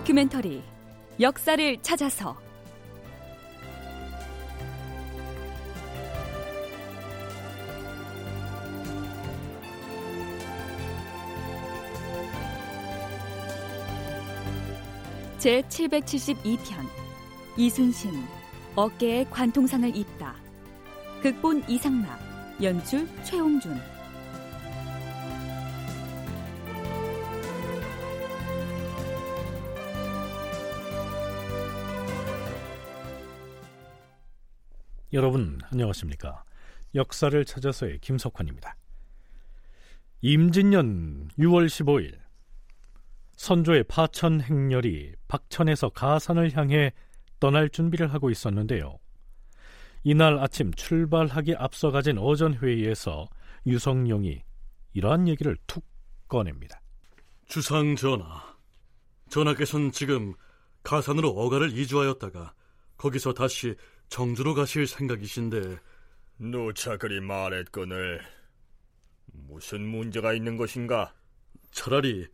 다큐멘터리 역사를 찾아서. 제 772편 이순신 어깨에 관통상을 입다. 극본 이상락 연출 최홍준 여러분 안녕하십니까? 역사를 찾아서의 김석환입니다. 임진년 6월 15일 선조의 파천 행렬이 박천에서 가산을 향해 떠날 준비를 하고 있었는데요. 이날 아침 출발하기 앞서 가진 오전 회의에서 유성룡이 이러한 얘기를 툭 꺼냅니다. 주상 전하, 전하께서는 지금 가산으로 어가를 이주하였다가 거기서 다시 정주로 가실 생각이신데 누차 그리 말했거늘 무슨 문제가 있는 것인가? 차라리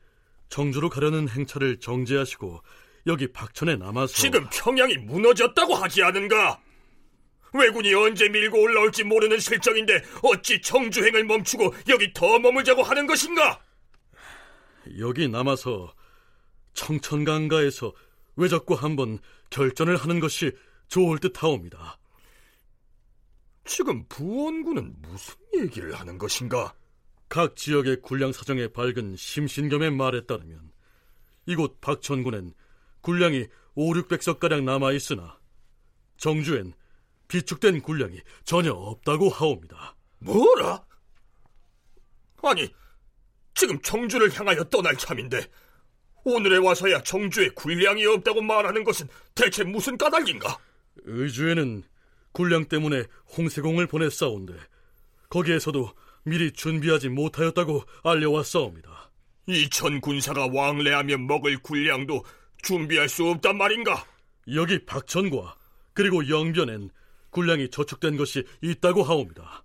정주로 가려는 행차를 정지하시고 여기 박천에 남아서 지금 평양이 무너졌다고 하지 않은가? 왜군이 언제 밀고 올라올지 모르는 실정인데 어찌 정주행을 멈추고 여기 더 머물자고 하는 것인가? 여기 남아서 청천강가에서 외적과 한번 결전을 하는 것이 좋을 듯하옵니다. 지금 부원군은 무슨 얘기를 하는 것인가? 각 지역의 군량 사정에 밝은 심신겸의 말에 따르면 이곳 박천군엔 군량이 5, 600석가량 남아 있으나 정주엔 비축된 군량이 전혀 없다고 하옵니다. 뭐라? 아니, 지금 정주를 향하여 떠날 참인데 오늘에 와서야 정주에 군량이 없다고 말하는 것은 대체 무슨 까닭인가? 의주에는 군량 때문에 홍세공을 보냈사온데 거기에서도 미리 준비하지 못하였다고 알려왔사옵니다. 이천 군사가 왕래하며 먹을 군량도 준비할 수 없단 말인가? 여기 박천과 그리고 영변엔 군량이 저축된 것이 있다고 하옵니다.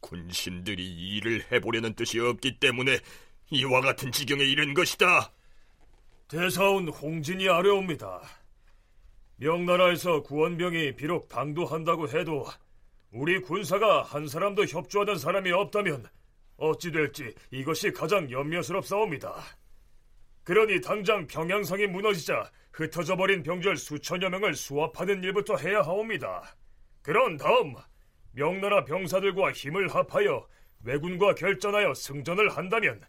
군신들이 일을 해보려는 뜻이 없기 때문에 이와 같은 지경에 이른 것이다. 대사원 홍진이 아뢰옵니다. 명나라에서 구원병이 비록 당도한다고 해도 우리 군사가 한 사람도 협조하는 사람이 없다면 어찌 될지 이것이 가장 염려스럽사옵니다. 그러니 당장 평양성이 무너지자 흩어져 버린 병졸 수천여 명을 수합하는 일부터 해야 하옵니다. 그런 다음 명나라 병사들과 힘을 합하여 왜군과 결전하여 승전을 한다면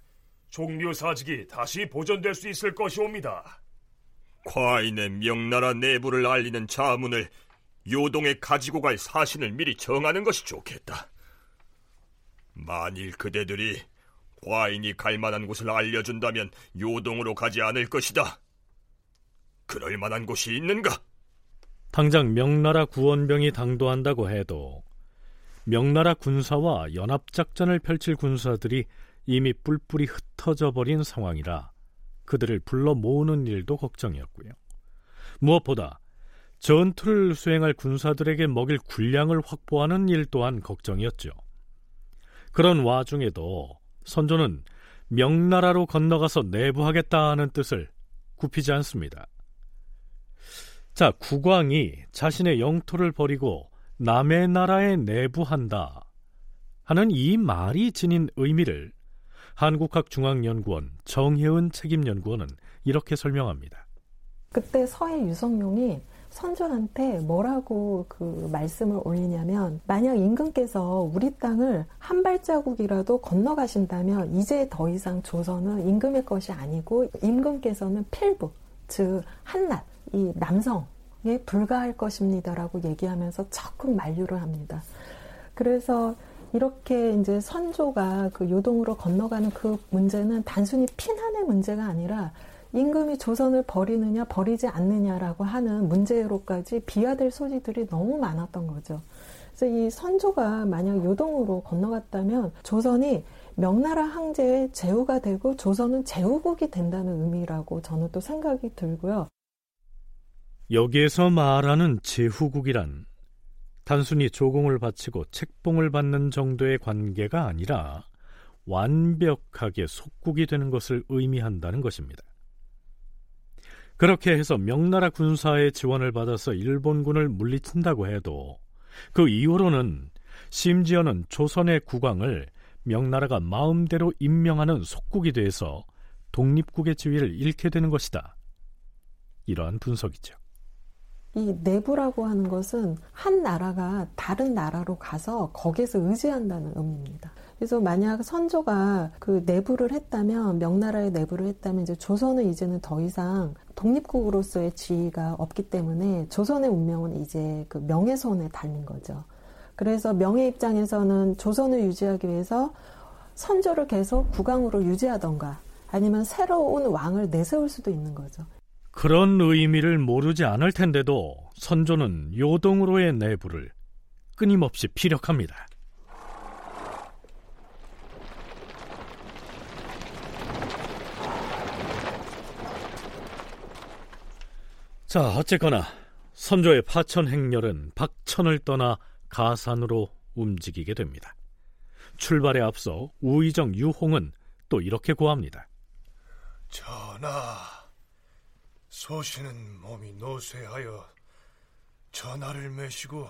종묘 사직이 다시 보존될 수 있을 것이옵니다. 과인의 명나라 내부를 알리는 자문을 요동에 가지고 갈 사신을 미리 정하는 것이 좋겠다. 만일 그대들이 과인이 갈 만한 곳을 알려준다면 요동으로 가지 않을 것이다. 그럴 만한 곳이 있는가? 당장 명나라 구원병이 당도한다고 해도 명나라 군사와 연합작전을 펼칠 군사들이 이미 뿔뿔이 흩어져 버린 상황이라 그들을 불러 모으는 일도 걱정이었고요. 무엇보다 전투를 수행할 군사들에게 먹일 군량을 확보하는 일 또한 걱정이었죠. 그런 와중에도 선조는 명나라로 건너가서 내부하겠다는 뜻을 굽히지 않습니다. 자, 국왕이 자신의 영토를 버리고 남의 나라에 내부한다 하는 이 말이 지닌 의미를 한국학중앙연구원 정혜은 책임연구원은 이렇게 설명합니다. 그때 서해 유성룡이 선조한테 뭐라고 그 말씀을 올리냐면 만약 임금께서 우리 땅을 한 발자국이라도 건너가신다면 이제 더 이상 조선은 임금의 것이 아니고 임금께서는 필부 즉 한낱 이 남성에 불과할 것입니다라고 얘기하면서 적극 만류를 합니다. 그래서 이렇게 이제 선조가 그 요동으로 건너가는 그 문제는 단순히 피난의 문제가 아니라 임금이 조선을 버리느냐 버리지 않느냐라고 하는 문제로까지 비화될 소지들이 너무 많았던 거죠. 그래서 이 선조가 만약 요동으로 건너갔다면 조선이 명나라 황제의 제후가 되고 조선은 제후국이 된다는 의미라고 저는 또 생각이 들고요. 여기에서 말하는 제후국이란 단순히 조공을 바치고 책봉을 받는 정도의 관계가 아니라 완벽하게 속국이 되는 것을 의미한다는 것입니다. 그렇게 해서 명나라 군사의 지원을 받아서 일본군을 물리친다고 해도 그 이후로는 심지어는 조선의 국왕을 명나라가 마음대로 임명하는 속국이 돼서 독립국의 지위를 잃게 되는 것이다. 이러한 분석이죠. 이 내부라고 하는 것은 한 나라가 다른 나라로 가서 거기에서 의지한다는 의미입니다. 그래서 만약 선조가 그 내부를 했다면 명나라의 내부를 했다면 이제 조선은 이제는 더 이상 독립국으로서의 지위가 없기 때문에 조선의 운명은 이제 그 명예손에 달린 거죠. 그래서 명예 입장에서는 조선을 유지하기 위해서 선조를 계속 국왕으로 유지하던가 아니면 새로운 왕을 내세울 수도 있는 거죠. 그런 의미를 모르지 않을 텐데도 선조는 요동으로의 내부를 끊임없이 피력합니다. 자, 어쨌거나 선조의 파천 행렬은 박천을 떠나 가산으로 움직이게 됩니다. 출발에 앞서 우의정 유홍은 또 이렇게 고합니다. 전하, 소신은 몸이 노쇠하여 전하를 메시고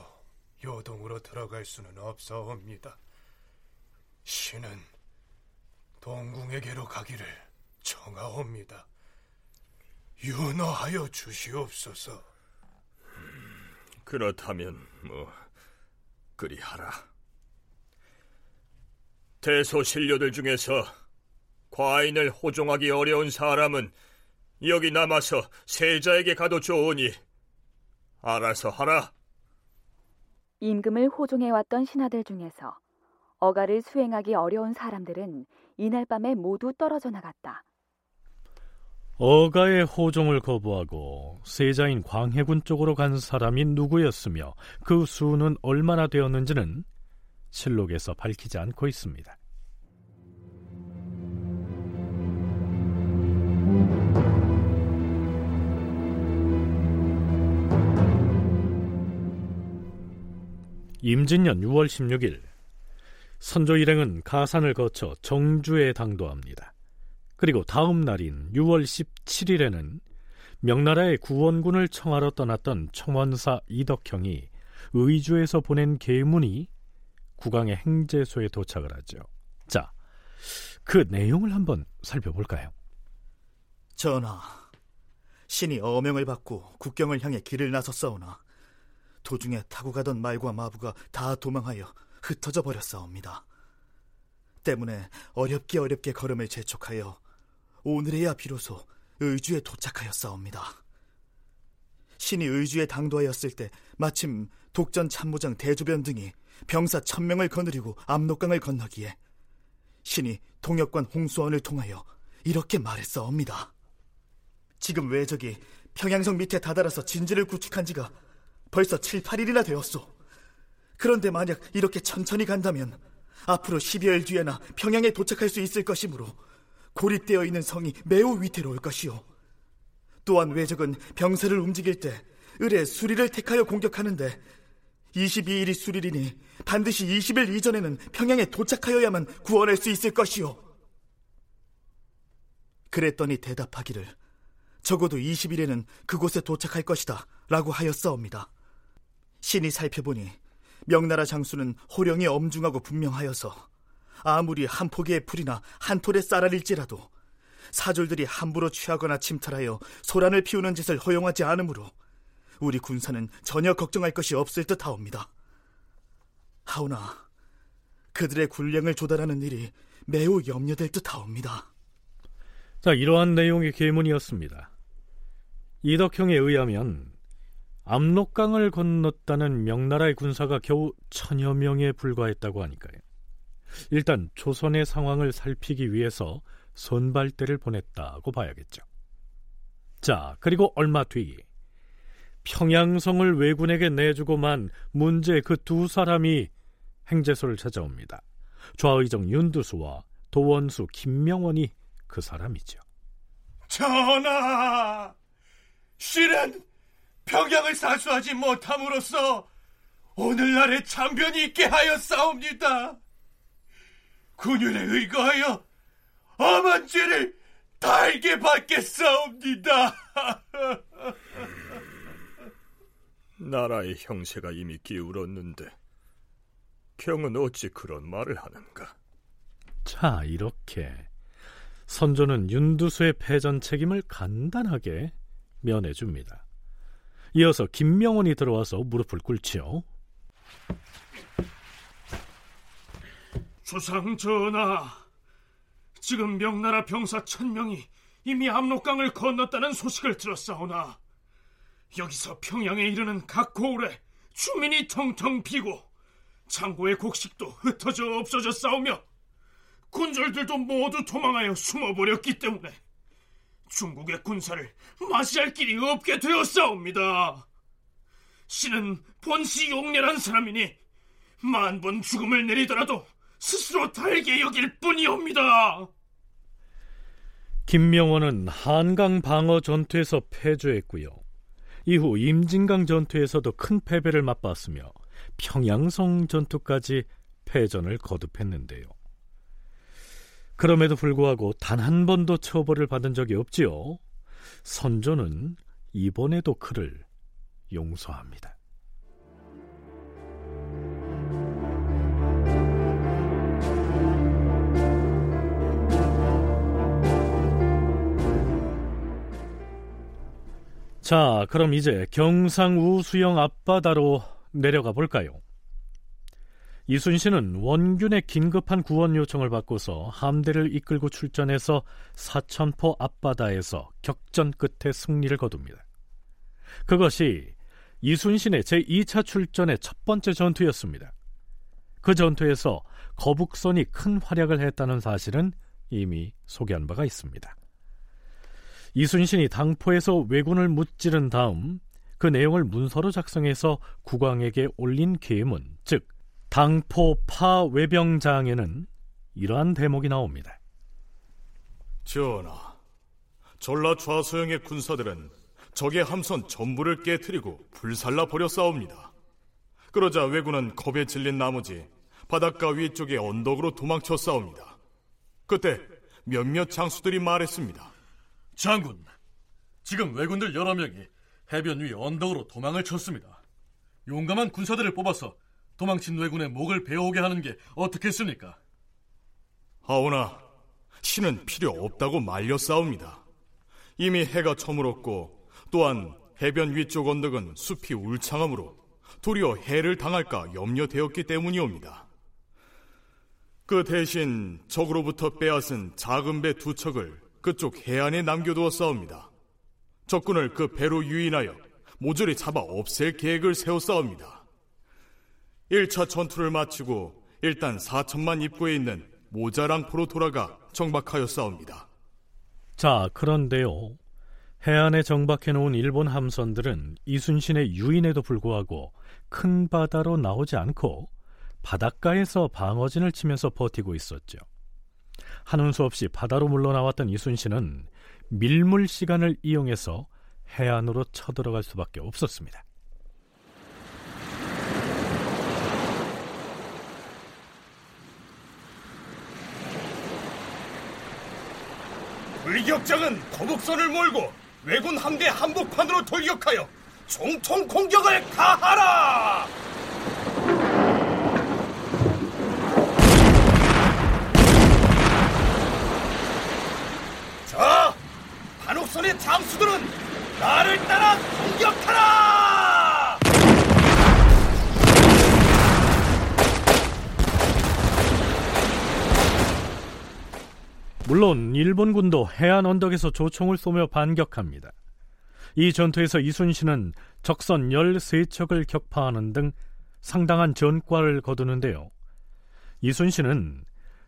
요동으로 들어갈 수는 없사옵니다. 신은 동궁에게로 가기를 청하옵니다. 윤허하여 주시옵소서. 그렇다면 뭐 그리하라. 대소신료들 중에서 과인을 호종하기 어려운 사람은 여기 남아서 세자에게 가도 좋으니 알아서 하라. 임금을 호종해왔던 신하들 중에서 어가를 수행하기 어려운 사람들은 이날 밤에 모두 떨어져 나갔다. 어가의 호종을 거부하고 세자인 광해군 쪽으로 간 사람이 누구였으며 그 수는 얼마나 되었는지는 실록에서 밝히지 않고 있습니다. 임진년 6월 16일 선조 일행은 가산을 거쳐 정주에 당도합니다. 그리고 다음 날인 6월 17일에는 명나라의 구원군을 청하러 떠났던 청원사 이덕형이 의주에서 보낸 계문이 국왕의 행제소에 도착을 하죠. 자, 그 내용을 한번 살펴볼까요? 전하, 신이 어명을 받고 국경을 향해 길을 나섰사오나 도중에 타고 가던 말과 마부가 다 도망하여 흩어져 버렸사옵니다. 때문에 어렵게 어렵게 걸음을 재촉하여 오늘에야 비로소 의주에 도착하였사옵니다. 신이 의주에 당도하였을 때 마침 독전 참모장 대주변 등이 병사 천명을 거느리고 압록강을 건너기에 신이 동역관 홍수원을 통하여 이렇게 말했사옵니다. 지금 왜적이 평양성 밑에 다다라서 진지를 구축한 지가 벌써 7, 8일이나 되었소. 그런데 만약 이렇게 천천히 간다면 앞으로 12일 뒤에나 평양에 도착할 수 있을 것이므로 고립되어 있는 성이 매우 위태로울 것이요. 또한 왜적은 병사를 움직일 때 을의 수리를 택하여 공격하는데 22일이 수리이니 반드시 20일 이전에는 평양에 도착하여야만 구원할 수 있을 것이요. 그랬더니 대답하기를 적어도 20일에는 그곳에 도착할 것이다 라고 하였사옵니다. 신이 살펴보니 명나라 장수는 호령이 엄중하고 분명하여서 아무리 한 포기의 풀이나 한 톨의 쌀알일지라도 사졸들이 함부로 취하거나 침탈하여 소란을 피우는 짓을 허용하지 않으므로 우리 군사는 전혀 걱정할 것이 없을 듯하옵니다. 하오나 그들의 군량을 조달하는 일이 매우 염려될 듯하옵니다. 자, 이러한 내용의 계문이었습니다. 이덕형에 의하면 압록강을 건넜다는 명나라의 군사가 겨우 천여 명에 불과했다고 하니까요. 일단 조선의 상황을 살피기 위해서 선발대를 보냈다고 봐야겠죠. 자, 그리고 얼마 뒤 평양성을 왜군에게 내주고만 문제 그 두 사람이 행제소를 찾아옵니다. 좌의정 윤두수와 도원수 김명원이 그 사람이죠. 전하! 실은 평양을 사수하지 못함으로써 오늘날의 참변이 있게 하였사옵니다. 군율에 의거하여 엄한 죄를 달게 받겠사옵니다. 나라의 형세가 이미 기울었는데 경은 어찌 그런 말을 하는가? 자, 이렇게 선조는 윤두수의 패전 책임을 간단하게 면해줍니다. 이어서 김명원이 들어와서 무릎을 꿇지요. 주상 전하, 지금 명나라 병사 천명이 이미 압록강을 건넜다는 소식을 들었사오나 여기서 평양에 이르는 각 고을에 주민이 텅텅 비고 창고의 곡식도 흩어져 없어져 싸우며 군졸들도 모두 도망하여 숨어버렸기 때문에 중국의 군사를 맞이할 길이 없게 되었사옵니다. 신은 본시 용렬한 사람이니 만번 죽음을 내리더라도 스스로 달게 여길 뿐이옵니다. 김명원은 한강 방어 전투에서 패주했고요. 이후 임진강 전투에서도 큰 패배를 맛봤으며 평양성 전투까지 패전을 거듭했는데요. 그럼에도 불구하고 단 한 번도 처벌을 받은 적이 없지요. 선조는 이번에도 그를 용서합니다. 자, 그럼 이제 경상우 수영 앞바다로 내려가 볼까요? 이순신은 원균의 긴급한 구원 요청을 받고서 함대를 이끌고 출전해서 사천포 앞바다에서 격전 끝에 승리를 거둡니다. 그것이 이순신의 제2차 출전의 첫 번째 전투였습니다. 그 전투에서 거북선이 큰 활약을 했다는 사실은 이미 소개한 바가 있습니다. 이순신이 당포에서 왜군을 무찌른 다음 그 내용을 문서로 작성해서 국왕에게 올린 계문, 즉 당포파 외병장에는 이러한 대목이 나옵니다. 전하, 전라 좌소영의 군사들은 적의 함선 전부를 깨뜨리고 불살라 버려 싸웁니다. 그러자 왜군은 겁에 질린 나머지 바닷가 위쪽의 언덕으로 도망쳐 싸웁니다. 그때 몇몇 장수들이 말했습니다. 장군, 지금 왜군들 여러 명이 해변 위 언덕으로 도망을 쳤습니다. 용감한 군사들을 뽑아서 도망친 왜군의 목을 베어오게 하는 게 어떻겠습니까? 하오나 신은 필요 없다고 말려 싸웁니다. 이미 해가 저물었고 또한 해변 위쪽 언덕은 숲이 울창하므로 도리어 해를 당할까 염려되었기 때문이옵니다. 그 대신 적으로부터 빼앗은 작은 배 두 척을 그쪽 해안에 남겨두어 싸웁니다. 적군을 그 배로 유인하여 모조리 잡아 없앨 계획을 세워 싸웁니다. 1차 전투를 마치고 일단 4천만 입구에 있는 모자랑포로 돌아가 정박하여 싸웁니다. 자, 그런데요. 해안에 정박해 놓은 일본 함선들은 이순신의 유인에도 불구하고 큰 바다로 나오지 않고 바닷가에서 방어진을 치면서 버티고 있었죠. 하는 수 없이 바다로 물러나왔던 이순신은 밀물 시간을 이용해서 해안으로 쳐들어갈 수밖에 없었습니다. 불격장은 거북선을 몰고 왜군 함대 한복판으로 돌격하여 총총 공격을 가하라! 자, 한옥선의 장수들은 나를 따라 공격하라! 물론 일본군도 해안 언덕에서 조총을 쏘며 반격합니다. 이 전투에서 이순신은 적선 13척을 격파하는 등 상당한 전과를 거두는데요. 이순신은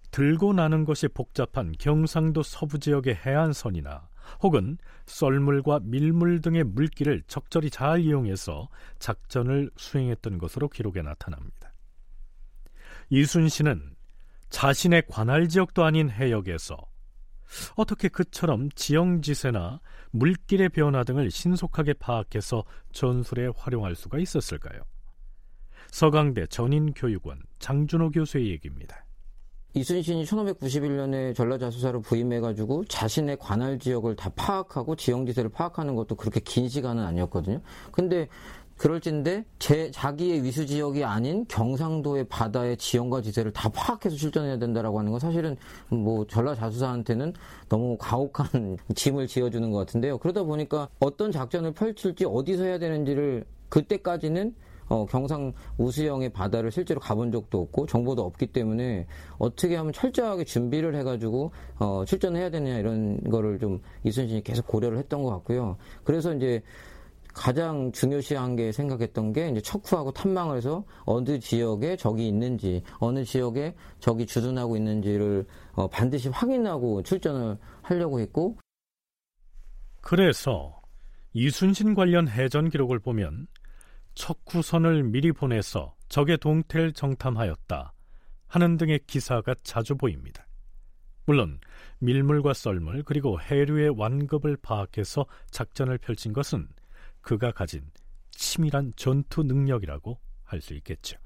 들고 나는 것이 복잡한 경상도 서부 지역의 해안선이나 혹은 썰물과 밀물 등의 물길을 적절히 잘 이용해서 작전을 수행했던 것으로 기록에 나타납니다. 이순신은 자신의 관할 지역도 아닌 해역에서 어떻게 그처럼 지형지세나 물길의 변화 등을 신속하게 파악해서 전술에 활용할 수가 있었을까요? 서강대 전인교육원 장준호 교수의 얘기입니다. 이순신이 1591년에 전라자수사로 부임해가지고 자신의 관할 지역을 다 파악하고 지형지세를 파악하는 것도 그렇게 긴 시간은 아니었거든요. 근데 그럴진데 제 자기의 위수 지역이 아닌 경상도의 바다의 지형과 지세를 다 파악해서 출전해야 된다라고 하는 건 사실은 뭐 전라자수사한테는 너무 가혹한 짐을 지어주는 것 같은데요. 그러다 보니까 어떤 작전을 펼칠지 어디서 해야 되는지를 그때까지는 어, 경상 우수영의 바다를 실제로 가본 적도 없고 정보도 없기 때문에 어떻게 하면 철저하게 준비를 해가지고 어, 출전해야 되느냐 이런 거를 좀 이순신이 계속 고려를 했던 것 같고요. 그래서 이제 가장 중요시한 게 생각했던 게 이제 척후하고 탐망을 해서 어느 지역에 적이 있는지 어느 지역에 적이 주둔하고 있는지를 어, 반드시 확인하고 출전을 하려고 했고 그래서 이순신 관련 해전 기록을 보면 척후선을 미리 보내서 적의 동태를 정탐하였다 하는 등의 기사가 자주 보입니다. 물론 밀물과 썰물 그리고 해류의 완급을 파악해서 작전을 펼친 것은 그가 가진 치밀한 전투 능력이라고 할 수 있겠죠.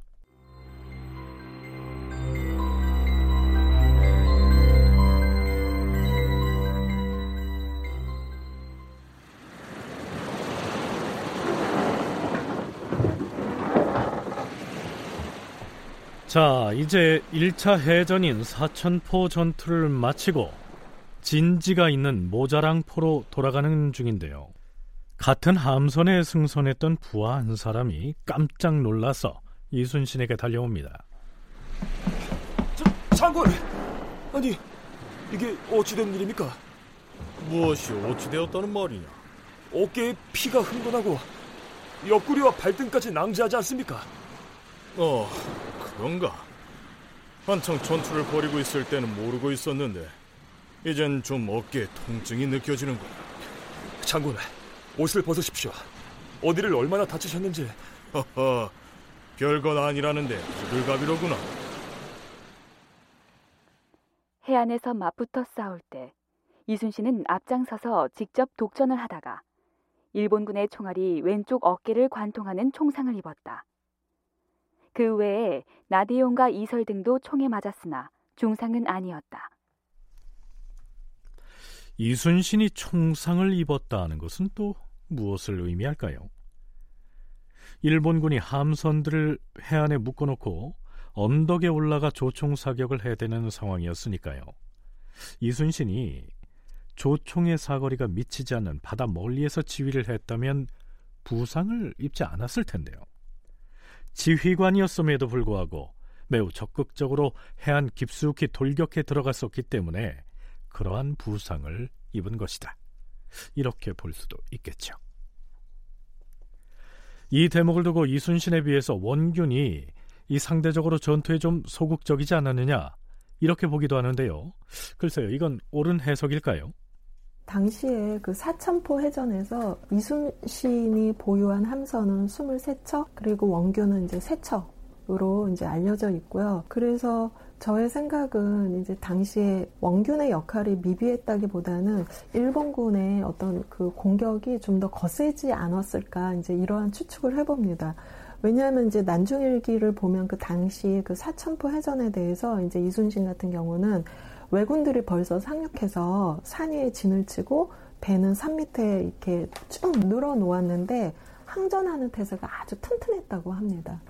자, 이제 1차 해전인 사천포 전투를 마치고 진지가 있는 모자랑포로 돌아가는 중인데요. 같은 함선에 승선했던 부하 한 사람이 깜짝 놀라서 이순신에게 달려옵니다. 자, 장군! 아니, 이게 어찌된 일입니까? 무엇이 어찌되었다는 말이냐? 어깨에 피가 흥건하고 옆구리와 발등까지 낭자하지 않습니까? 어, 그런가? 한창 전투를 벌이고 있을 때는 모르고 있었는데 이젠 좀 어깨에 통증이 느껴지는군. 장군, 옷을 벗으십시오. 어디를 얼마나 다치셨는지. 허허, 별건 아니라는데 부들갑이로구나. 해안에서 맞붙어 싸울 때 이순신은 앞장서서 직접 독전을 하다가 일본군의 총알이 왼쪽 어깨를 관통하는 총상을 입었다. 그 외에 나대용과 이설 등도 총에 맞았으나 중상은 아니었다. 이순신이 총상을 입었다는 것은 또 무엇을 의미할까요? 일본군이 함선들을 해안에 묶어놓고 언덕에 올라가 조총 사격을 해야 되는 상황이었으니까요. 이순신이 조총의 사거리가 미치지 않는 바다 멀리에서 지휘를 했다면 부상을 입지 않았을 텐데요. 지휘관이었음에도 불구하고 매우 적극적으로 해안 깊숙이 돌격해 들어갔었기 때문에 그러한 부상을 입은 것이다. 이렇게 볼 수도 있겠죠. 이 대목을 두고 이순신에 비해서 원균이 이 상대적으로 전투에 좀 소극적이지 않았느냐 이렇게 보기도 하는데요. 글쎄요, 이건 옳은 해석일까요? 당시에 그 사천포 해전에서 이순신이 보유한 함선은 23척, 그리고 원균은 이제 3척으로 이제 알려져 있고요. 그래서 저의 생각은 이제 당시에 원균의 역할이 미비했다기보다는 일본군의 어떤 그 공격이 좀 더 거세지 않았을까 이제 이러한 추측을 해봅니다. 왜냐하면 이제 난중일기를 보면 그 당시 그 사천포 해전에 대해서 이제 이순신 같은 경우는 왜군들이 벌써 상륙해서 산 위에 진을 치고 배는 산 밑에 이렇게 쭉 늘어 놓았는데 항전하는 태세가 아주 튼튼했다고 합니다.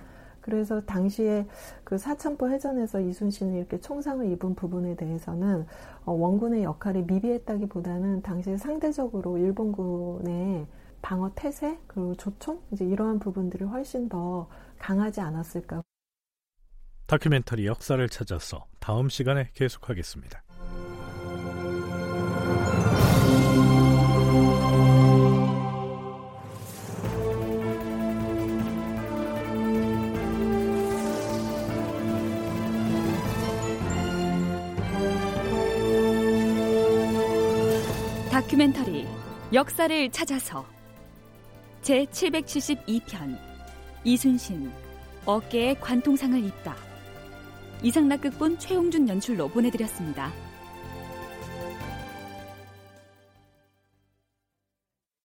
그래서 당시에 그 사천포 해전에서 이순신이 이렇게 총상을 입은 부분에 대해서는 어, 원군의 역할이 미비했다기보다는 당시에 상대적으로 일본군의 방어 태세 그리고 조총 이제 이러한 부분들이 훨씬 더 강하지 않았을까. 다큐멘터리 역사를 찾아서 다음 시간에 계속하겠습니다. 역사를 찾아서 제 772편 이순신 어깨에 관통상을 입다 이상락극본 최용준 연출로 보내드렸습니다.